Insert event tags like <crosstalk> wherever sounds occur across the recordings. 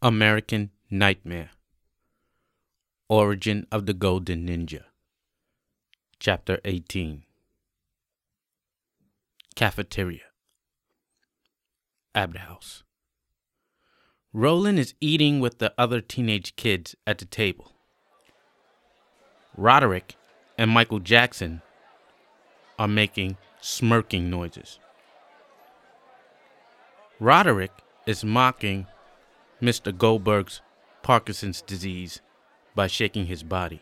American Nightmare. Origin of the Golden Ninja. Chapter 18 Cafeteria. Abbott House. Roland is eating with the other teenage kids at the table. Roderick and Michael Jackson are making smirking noises. Roderick is mocking Mr. Goldberg's Parkinson's disease by shaking his body.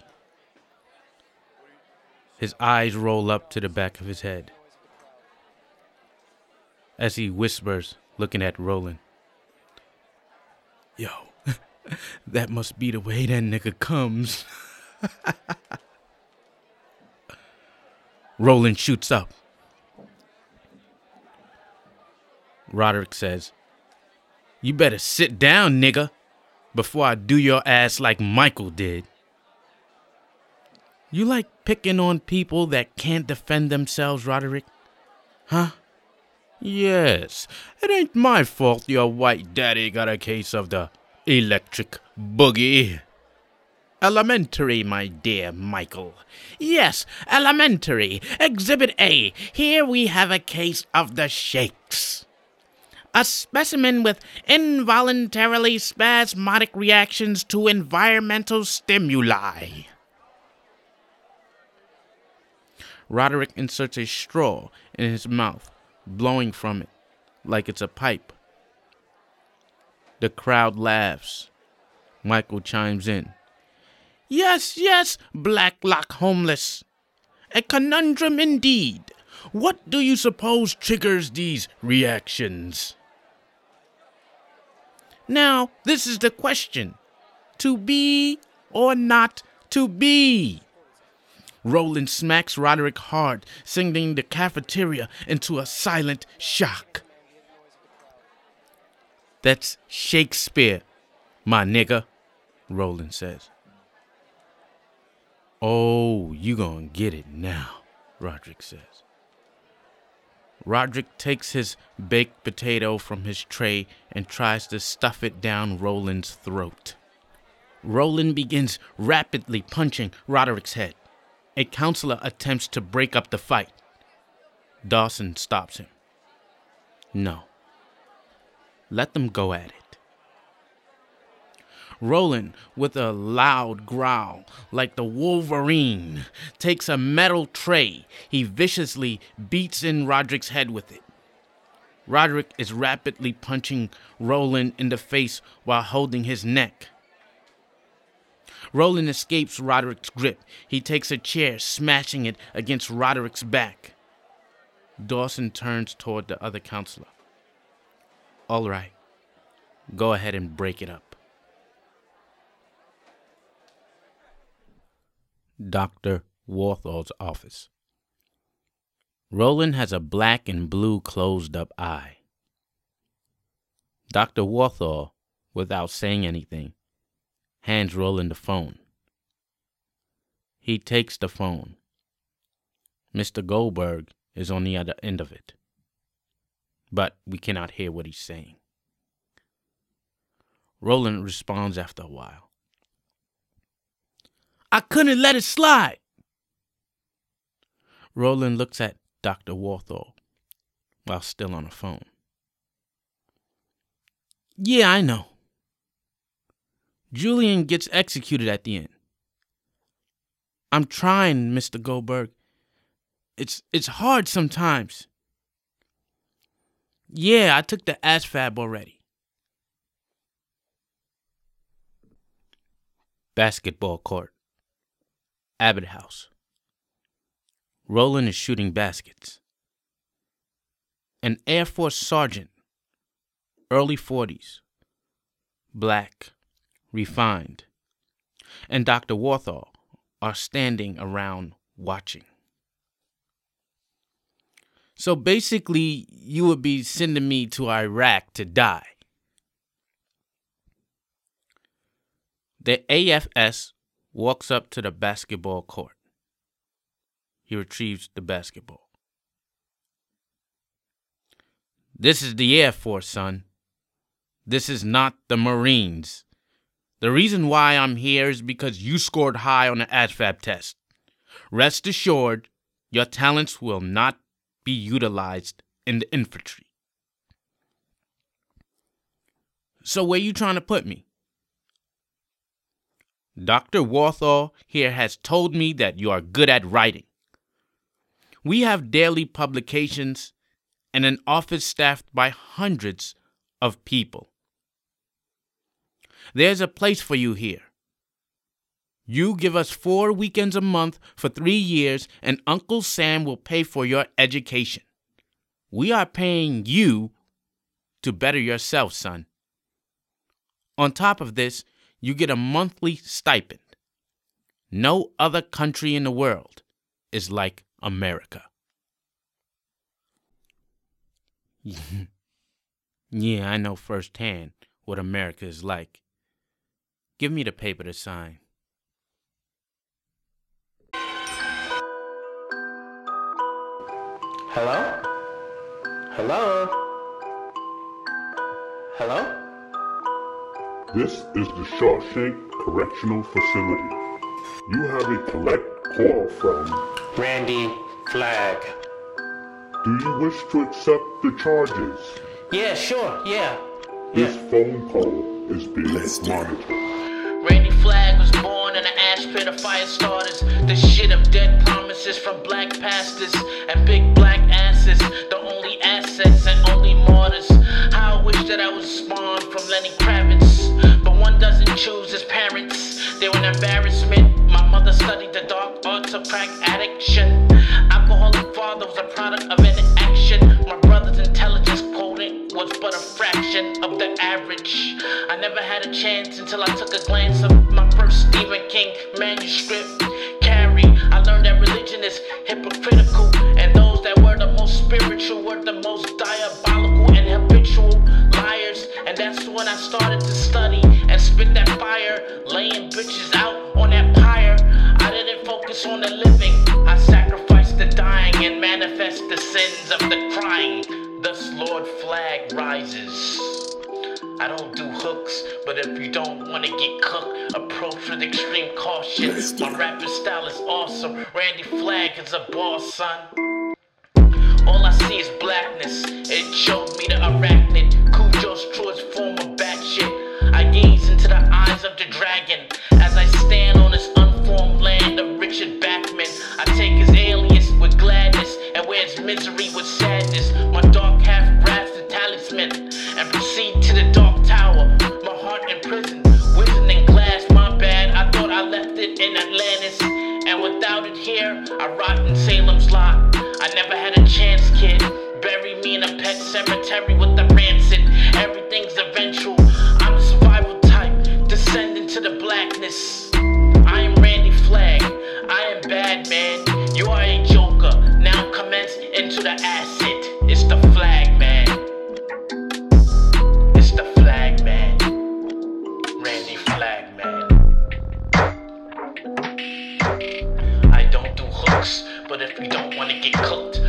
His eyes roll up to the back of his head as he whispers, looking at Roland. Yo, <laughs> that must be the way that nigga comes. <laughs> Roland shoots up. Roderick says, You better sit down, nigga, before I do your ass like Michael did. You like picking on people that can't defend themselves, Roderick? Huh? Yes, it ain't my fault your white daddy got a case of the electric boogie. Elementary, my dear Michael. Yes, elementary. Exhibit A. Here we have a case of the shakes. A specimen with involuntarily spasmodic reactions to environmental stimuli. Roderick inserts a straw in his mouth, blowing from it like it's a pipe. The crowd laughs. Michael chimes in. Yes, yes, Blacklock homeless. A conundrum indeed. What do you suppose triggers these reactions? Now, this is the question to be or not to be? Roland smacks Roderick hard, sending the cafeteria into a silent shock. That's Shakespeare, my nigga, Roland says. Oh, you gonna get it now, Roderick says. Roderick takes his baked potato from his tray and tries to stuff it down Roland's throat. Roland begins rapidly punching Roderick's head. A counselor attempts to break up the fight. Dawson stops him. No. Let them go at it. Roland, with a loud growl like the Wolverine, takes a metal tray. He viciously beats in Roderick's head with it. Roderick is rapidly punching Roland in the face while holding his neck. Roland escapes Roderick's grip. He takes a chair, smashing it against Roderick's back. Dawson turns toward the other counselor. All right, go ahead and break it up. Dr. Warthall's office. Roland has a black and blue closed up eye. Dr. Warthall, without saying anything, hands Roland the phone. He takes the phone. Mr. Goldberg is on the other end of it, but we cannot hear what he's saying. Roland responds after a while. I couldn't let it slide. Roland looks at Dr. Warthall while still on the phone. Yeah, I know. Julian gets executed at the end. I'm trying, Mr. Goldberg. It's it's hard sometimes. Yeah, I took the ASVAB already. Basketball court. Abbott House. Roland is shooting baskets. An Air Force sergeant, early 40s, black, refined, and Dr. Warthall are standing around watching. So basically, you would be sending me to Iraq to die. The AFS walks up to the basketball court. He retrieves the basketball. This is the Air Force, son. This is not the Marines. The reason why I'm here is because you scored high on the ASVAB test. Rest assured, your talents will not be utilized in the infantry. So, where you trying to put me? Dr. Warthall here has told me that you are good at writing. We have daily publications and an office staffed by hundreds of people. There's a place for you here. You give us four weekends a month for three years, and Uncle Sam will pay for your education. We are paying you to better yourself, son. On top of this, you get a monthly stipend. No other country in the world is like America. <laughs> yeah, I know firsthand what America is like. Give me the paper to sign. Hello? Hello? Hello? This is the Shawshank Correctional Facility. You have a collect call from. Randy Flag. Do you wish to accept the charges? Yeah, sure, yeah. This Yeah. phone call is being monitored. Randy Flag was born in an ash pit of fire starters. The shit of dead promises from black pastors and big black asses. Crack addiction. Alcoholic father was a product of an action. My brother's intelligence quotient was but a fraction of the average. I never had a chance until I took a glance of my first Stephen King manuscript. Carrie, I learned that religion is hypocritical, and those that were the most spiritual were the most diabolical and habitual liars. And that's when I started to study and spit that fire, laying bitches out focus on the living, I sacrifice the dying and manifest the sins of the crying. Thus, Lord Flag rises. I don't do hooks, but if you don't wanna get cooked, approach with extreme caution. My rapping style is awesome. Randy Flag is a boss, son. All I see is blackness. It showed me the arachnid. Cujo's truest form of batshit. I gaze into the eyes of the dragon misery with sadness. My dark half grabs the talisman and proceed to the dark tower. My heart in prison, Wizard and Glass. My bad, I thought I left it in Atlantis. And without it here, I rot in Salem's lot. I never had a chance, kid. Bury me in a pet cemetery with the hooks, but if you don't wanna get cooked,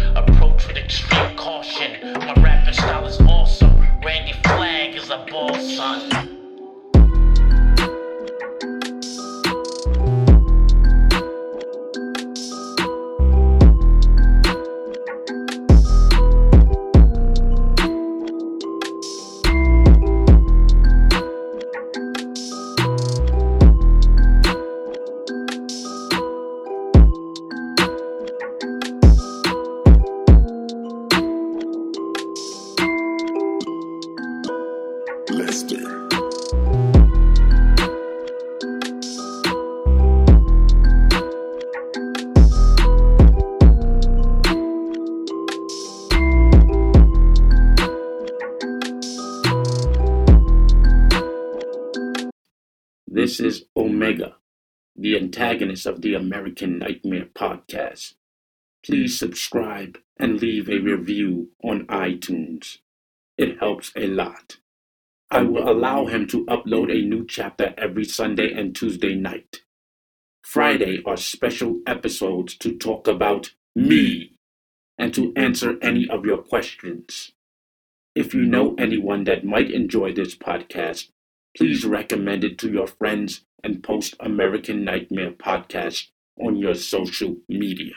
Lester. This is Omega, the antagonist of the American Nightmare podcast. Please subscribe and leave a review on iTunes. It helps a lot. I will allow him to upload a new chapter every Sunday and Tuesday night. Friday are special episodes to talk about me and to answer any of your questions. If you know anyone that might enjoy this podcast, please recommend it to your friends and post American Nightmare Podcast on your social media.